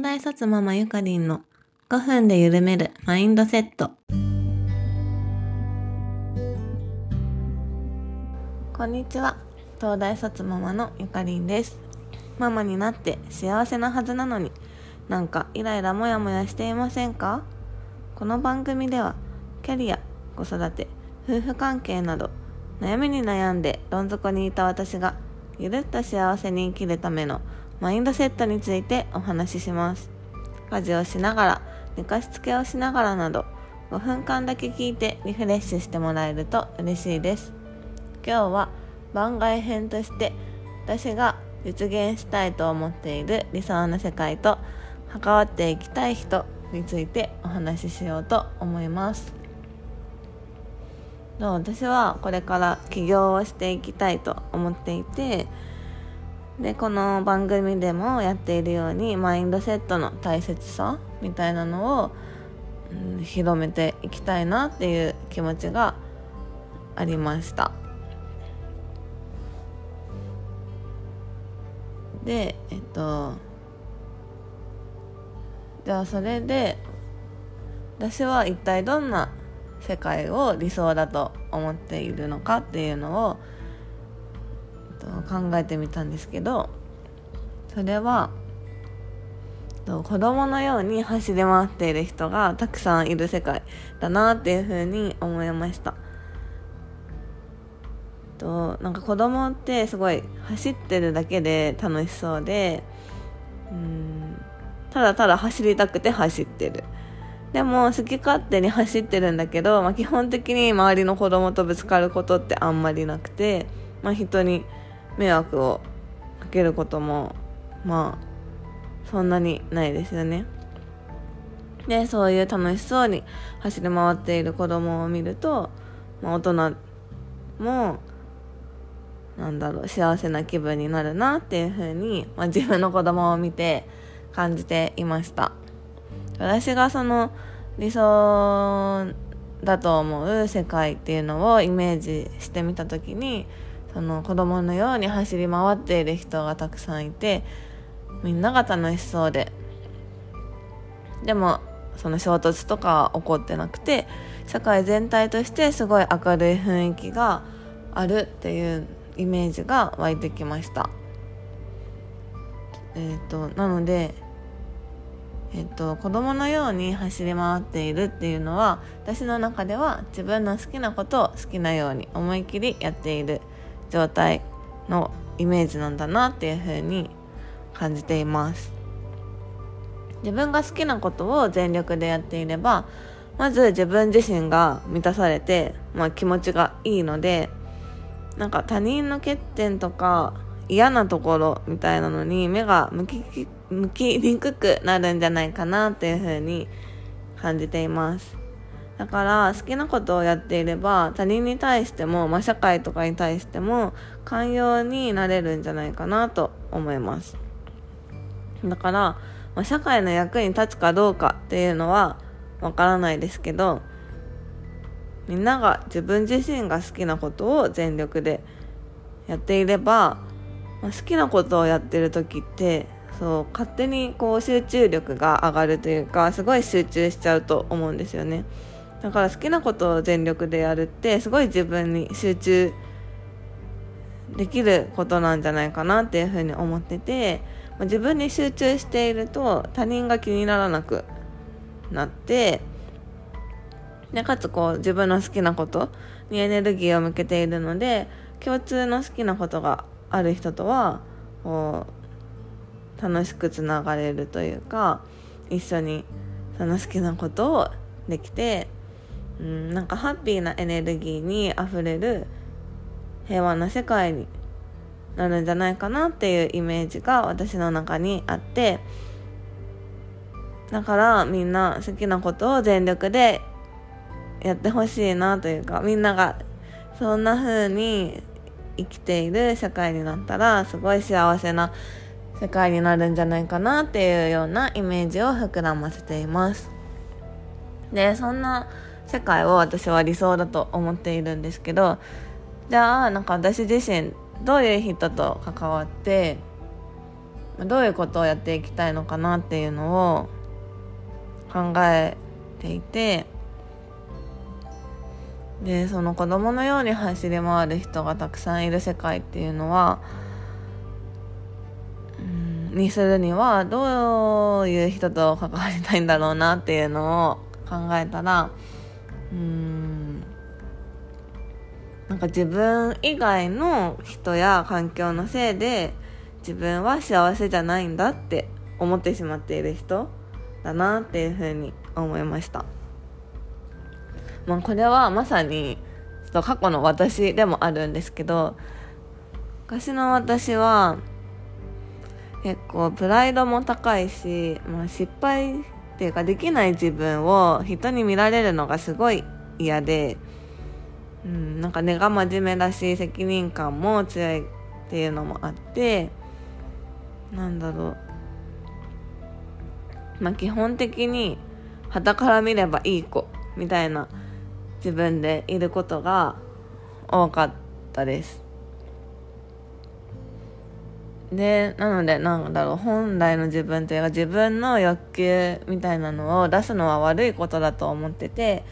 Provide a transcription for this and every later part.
東大卒ママゆかりんの5分で緩めるマインドセット。こんにちは。東大卒ママのゆかりんです。ママになって幸せなはずなのになんかイライラモヤモヤしていませんか？この番組ではキャリア子育て夫婦関係など悩みに悩んでどん底にいた私がゆるっと幸せに生きるためのマインドセットについてお話しします。家事をしながら寝かしつけをしながらなど5分間だけ聞いてリフレッシュしてもらえると嬉しいです。今日は番外編として私が実現したいと思っている理想の世界と関わっていきたい人についてお話ししようと思います。私はこれから起業をしていきたいと思っていてでこの番組でもやっているようにマインドセットの大切さみたいなのを、うん、広めていきたいなっていう気持ちがありました。でえっとじゃあそれで私は一体どんな世界を理想だと思っているのかっていうのを考えてみたんですけどそれは子供のように走り回っている人がたくさんいる世界だなっていうふうに思いました。となんか子供ってすごい走ってるだけで楽しそうでうんただただ走りたくて走ってる。でも好き勝手に走ってるんだけど、まあ、基本的に周りの子供とぶつかることってあんまりなくて、まあ、人に迷惑をかけることもまあそんなにないですよね。でそういう楽しそうに走り回っている子供を見ると、まあ、大人もなんだろう幸せな気分になるなっていうふうに、まあ、自分の子供を見て感じていました。私がその理想だと思う世界っていうのをイメージしてみた時にその子供のように走り回っている人がたくさんいてみんなが楽しそうで。でもその衝突とかは起こってなくて社会全体としてすごい明るい雰囲気があるっていうイメージが湧いてきました。えっ、ー、となのでえっと、子供のように走り回っているっていうのは私の中では自分の好きなことを好きなように思い切りやっている。状態のイメージなんだなっていうふうに感じています。自分が好きなことを全力でやっていればまず自分自身が満たされて、まあ、気持ちがいいのでなんか他人の欠点とか嫌なところみたいなのに目が向き向きにくくなるんじゃないかなっていうふうに感じています。だから好きなことをやっていれば他人に対しても、まあ、社会とかに対しても寛容になれるんじゃないかなと思います。だから、まあ、社会の役に立つかどうかっていうのはわからないですけどみんなが自分自身が好きなことを全力でやっていれば、まあ、好きなことをやってる時ってそう勝手にこう集中力が上がるというかすごい集中しちゃうと思うんですよね。だから好きなことを全力でやるってすごい自分に集中できることなんじゃないかなっていうふうに思ってて自分に集中していると他人が気にならなくなってでかつこう自分の好きなことにエネルギーを向けているので共通の好きなことがある人とはこう楽しくつながれるというか一緒にその好きなことをできてうん、なんかハッピーなエネルギーにあふれる平和な世界になるんじゃないかなっていうイメージが私の中にあってだからみんな好きなことを全力でやってほしいなというかみんながそんな風に生きている社会になったらすごい幸せな世界になるんじゃないかなっていうようなイメージを膨らませています。でそんな世界を私は理想だと思っているんですけどじゃあなんか私自身どういう人と関わってどういうことをやっていきたいのかなっていうのを考えていてでその子供のように走り回る人がたくさんいる世界っていうのはにするにはどういう人と関わりたいんだろうなっていうのを考えたらうんなんか自分以外の人や環境のせいで自分は幸せじゃないんだって思ってしまっている人だなっていうふうに思いました。まあ、これはまさにちょっと過去の私でもあるんですけど昔の私は結構プライドも高いし、まあ、失敗っていうかできない自分を人に見られるのがすごい嫌で、うん、なんか根が真面目だし責任感も強いっていうのもあってなんだろう。まあ基本的に傍から見ればいい子みたいな自分でいることが多かったです。でなのでなんだろう本来の自分というか自分の欲求みたいなのを出すのは悪いことだと思ってて、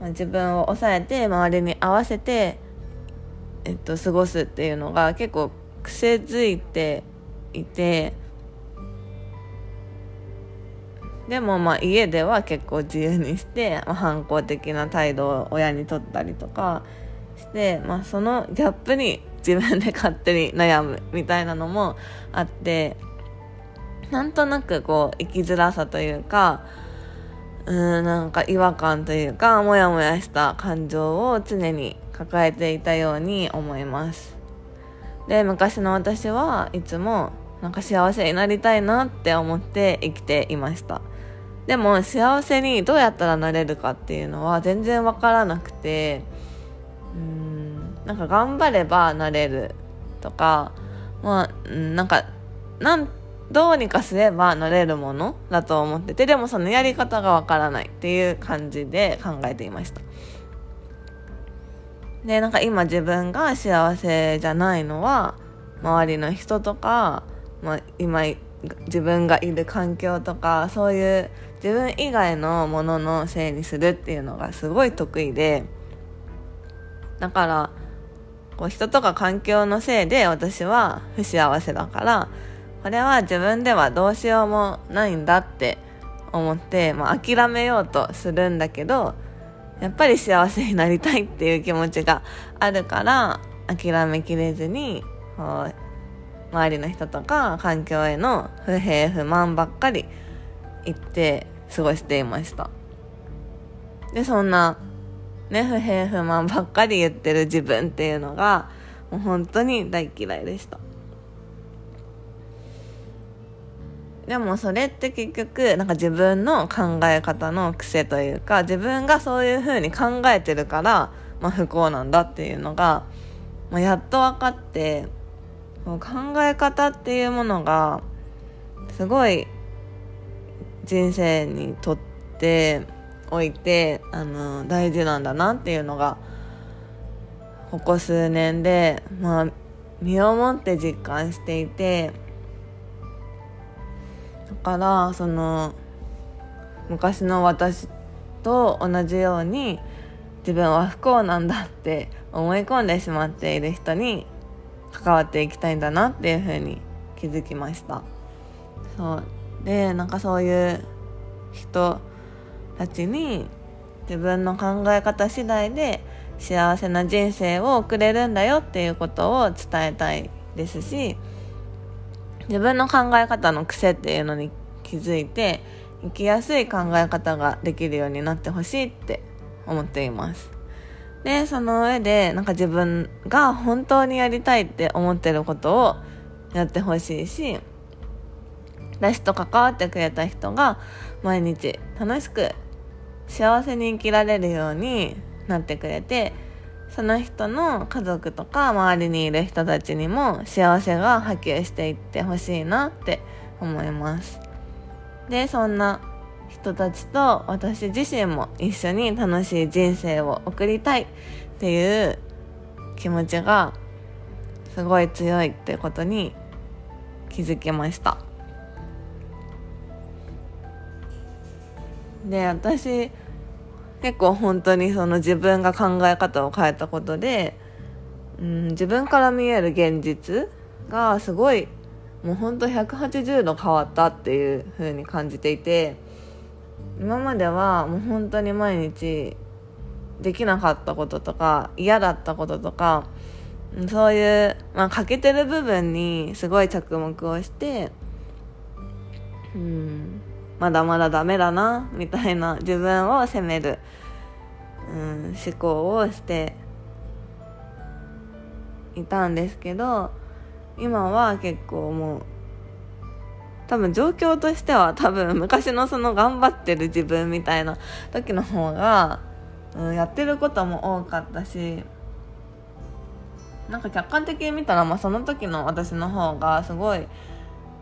まあ、自分を抑えて周りに合わせて、えっと、過ごすっていうのが結構癖づいていてでもまあ家では結構自由にして、まあ、反抗的な態度を親にとったりとかして、まあ、そのギャップに自分で勝手に悩むみたいなのもあってなんとなくこう生きづらさというかうーんなんか違和感というかモヤモヤした感情を常に抱えていたように思います。で昔の私はいつもなんか幸せになりたいなって思って生きていました。でも幸せにどうやったらなれるかっていうのは全然わからなくてうんなんか頑張ればなれるとかまあなんかなんどうにかすればなれるものだと思っててでもそのやり方がわからないっていう感じで考えていました。でなんか今自分が幸せじゃないのは周りの人とか、まあ、今自分がいる環境とかそういう自分以外のもののせいにするっていうのがすごい得意でだからこう人とか環境のせいで私は不幸せだからこれは自分ではどうしようもないんだって思って、まあ、諦めようとするんだけどやっぱり幸せになりたいっていう気持ちがあるから諦めきれずにこう周りの人とか環境への不平不満ばっかり言って過ごしていました。でそんなね不平不満ばっかり言ってる自分っていうのがもう本当に大嫌いでした。でもそれって結局なんか自分の考え方の癖というか自分がそういう風に考えてるから、まあ、不幸なんだっていうのが、まあ、やっと分かって考え方っていうものがすごい人生にとっておいてあの大事なんだなっていうのがここ数年で、まあ、身をもって実感していてだからその昔の私と同じように自分は不幸なんだって思い込んでしまっている人に関わっていきたいんだなっていうふうに気づきました。そう。でなんかそういう人たちに自分の考え方次第で幸せな人生を送れるんだよっていうことを伝えたいですし自分の考え方の癖っていうのに気づいて生きやすい考え方ができるようになってほしいって思っています。でその上でなんか自分が本当にやりたいって思ってることをやってほしいし私と関わってくれた人が毎日楽しく幸せに生きられるようになってくれてその人の家族とか周りにいる人たちにも幸せが波及していってほしいなって思います。でそんな人たちと私自身も一緒に楽しい人生を送りたいっていう気持ちがすごい強いってことに気づきました。で私結構本当にその自分が考え方を変えたことで、うん、自分から見える現実がすごいもうほんと180度変わったっていう風に感じていて今まではもう本当に毎日できなかったこととか嫌だったこととかそういう、まあ、欠けてる部分にすごい着目をしてうん。まだまだダメだなみたいな自分を責める、うん、思考をしていたんですけど今は結構もう多分状況としては多分昔のその頑張ってる自分みたいな時の方が、うん、やってることも多かったしなんか客観的に見たら、まあ、その時の私の方がすごい、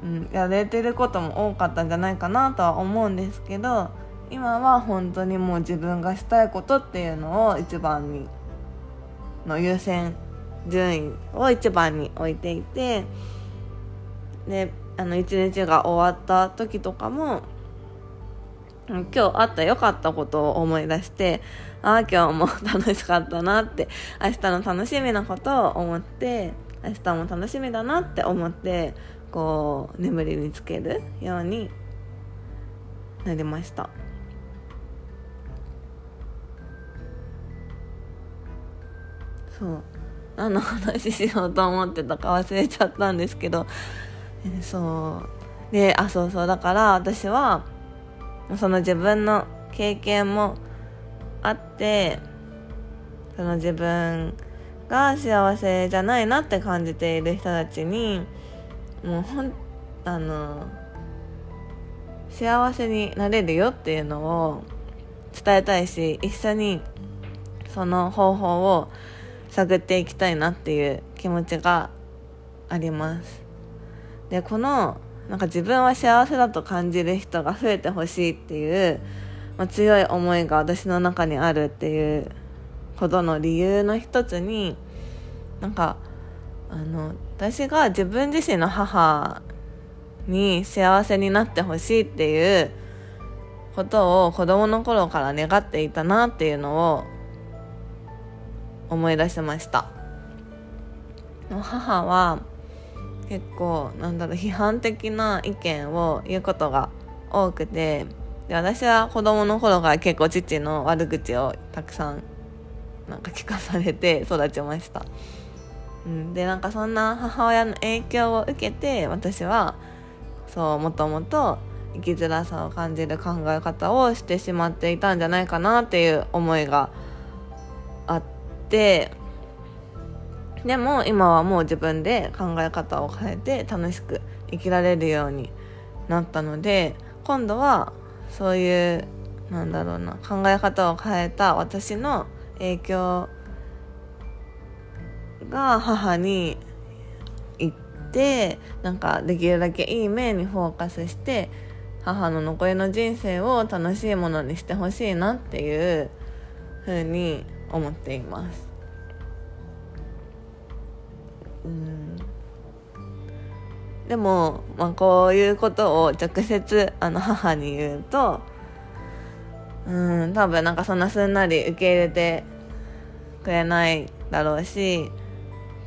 うん、やれてることも多かったんじゃないかなとは思うんですけど今は本当にもう自分がしたいことっていうのを一番にの優先順位を一番に置いていてであの一日が終わった時とかも今日あった良かったことを思い出してああ今日も楽しかったなって明日の楽しみなことを思って明日も楽しみだなって思ってこう眠りにつけるようになりました。そう。何の話しようと思ってたか忘れちゃったんですけど、そう。であそうそう。だから私はその自分の経験もあってその自分が幸せじゃないなって感じている人たちにもうほんあの幸せになれるよっていうのを伝えたいし一緒にその方法を探っていきたいなっていう気持ちがあります。でこのなんか自分は幸せだと感じる人が増えてほしいっていう、まあ、強い思いが私の中にあるっていうことの理由の一つになんかあの私が自分自身の母に幸せになってほしいっていうことを子供の頃から願っていたなっていうのを思い出しました。母は結構なんだろう批判的な意見を言うことが多くてで私は子供の頃から結構父の悪口をたくさんなんか聞かされて育ちました、うん、でなんかそんな母親の影響を受けて私はそうもともと生きづらさを感じる考え方をしてしまっていたんじゃないかなっていう思いがあってでも今はもう自分で考え方を変えて楽しく生きられるようになったので今度はそういうなんだろうな考え方を変えた私の影響が母に行ってなんかできるだけいい面にフォーカスして母の残りの人生を楽しいものにしてほしいなっていうふうに思っています。うんでも、まあ、こういうことを直接あの母に言うとうん多分なんかそんなすんなり受け入れてくれないだろうし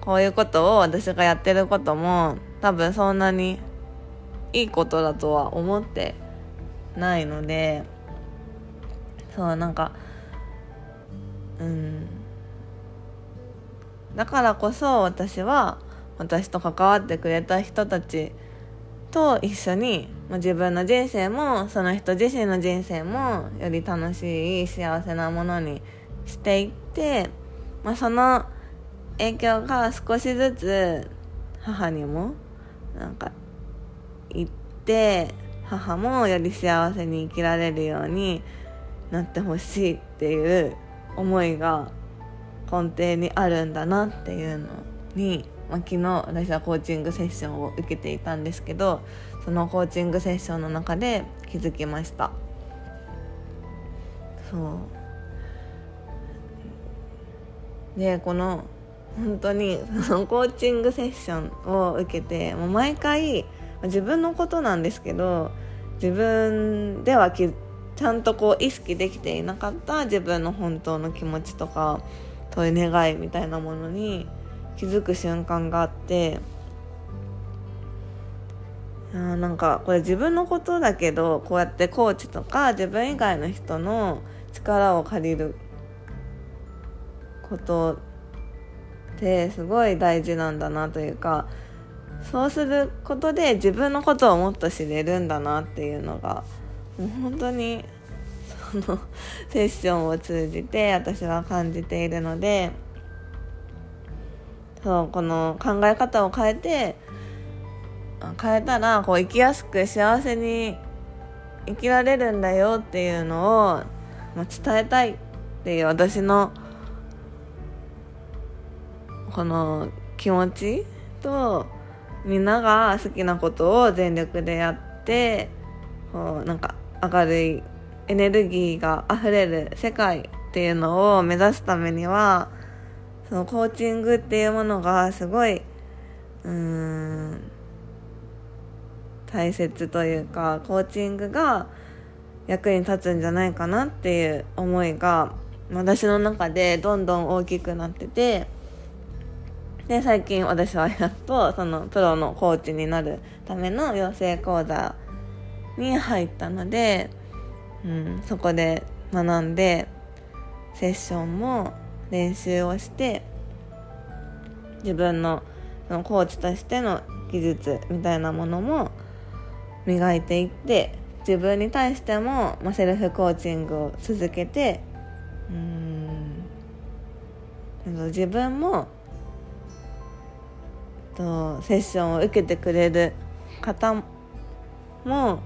こういうことを私がやってることも多分そんなにいいことだとは思ってないのでそうなんかうん。だからこそ私は私と関わってくれた人たちと一緒に自分の人生もその人自身の人生もより楽しい幸せなものにしていって、まあ、その影響が少しずつ母にもなんか言って母もより幸せに生きられるようになってほしいっていう思いが根底にあるんだなっていうのに、まあ、昨日私はコーチングセッションを受けていたんですけどそのコーチングセッションの中で気づきました。そう。でこの本当に そのコーチングセッションを受けてもう毎回自分のことなんですけど自分では気ちゃんとこう意識できていなかった自分の本当の気持ちとかそういう願いみたいなものに気づく瞬間があってあなんかこれ自分のことだけどこうやってコーチとか自分以外の人の力を借りることってすごい大事なんだなというかそうすることで自分のことをもっと知れるんだなっていうのがもう本当にそのセッションを通じて私は感じているのでそうこの考え方を変えて変えたらこう生きやすく幸せに生きられるんだよっていうのを、ま、伝えたいっていう私のこの気持ちとみんなが好きなことを全力でやってこうなんか明るいエネルギーがあふれる世界っていうのを目指すためにはそのコーチングっていうものがすごいうーん大切というかコーチングが役に立つんじゃないかなっていう思いが私の中でどんどん大きくなっててで最近私はやっとそのプロのコーチになるための養成講座に入ったので、うん、そこで学んでセッションも練習をして自分のそのコーチとしての技術みたいなものも磨いていって自分に対しても、ま、セルフコーチングを続けてうん自分もとセッションを受けてくれる方も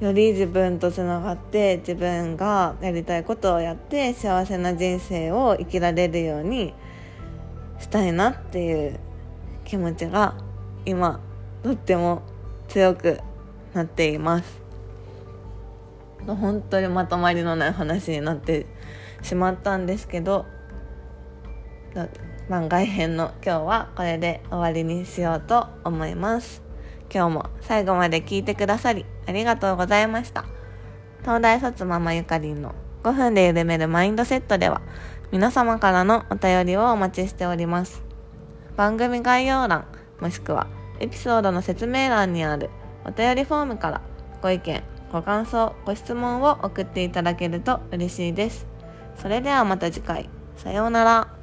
より自分とつながって自分がやりたいことをやって幸せな人生を生きられるようにしたいなっていう気持ちが今とっても強くなっています。本当にまとまりのない話になってしまったんですけど番外編の今日はこれで終わりにしようと思います。今日も最後まで聞いてくださりありがとうございました。東大卒ママゆかりんの5分で緩めるマインドセットでは皆様からのお便りをお待ちしております。番組概要欄もしくはエピソードの説明欄にあるお便りフォームからご意見ご感想ご質問を送っていただけると嬉しいです。それではまた次回。さようなら。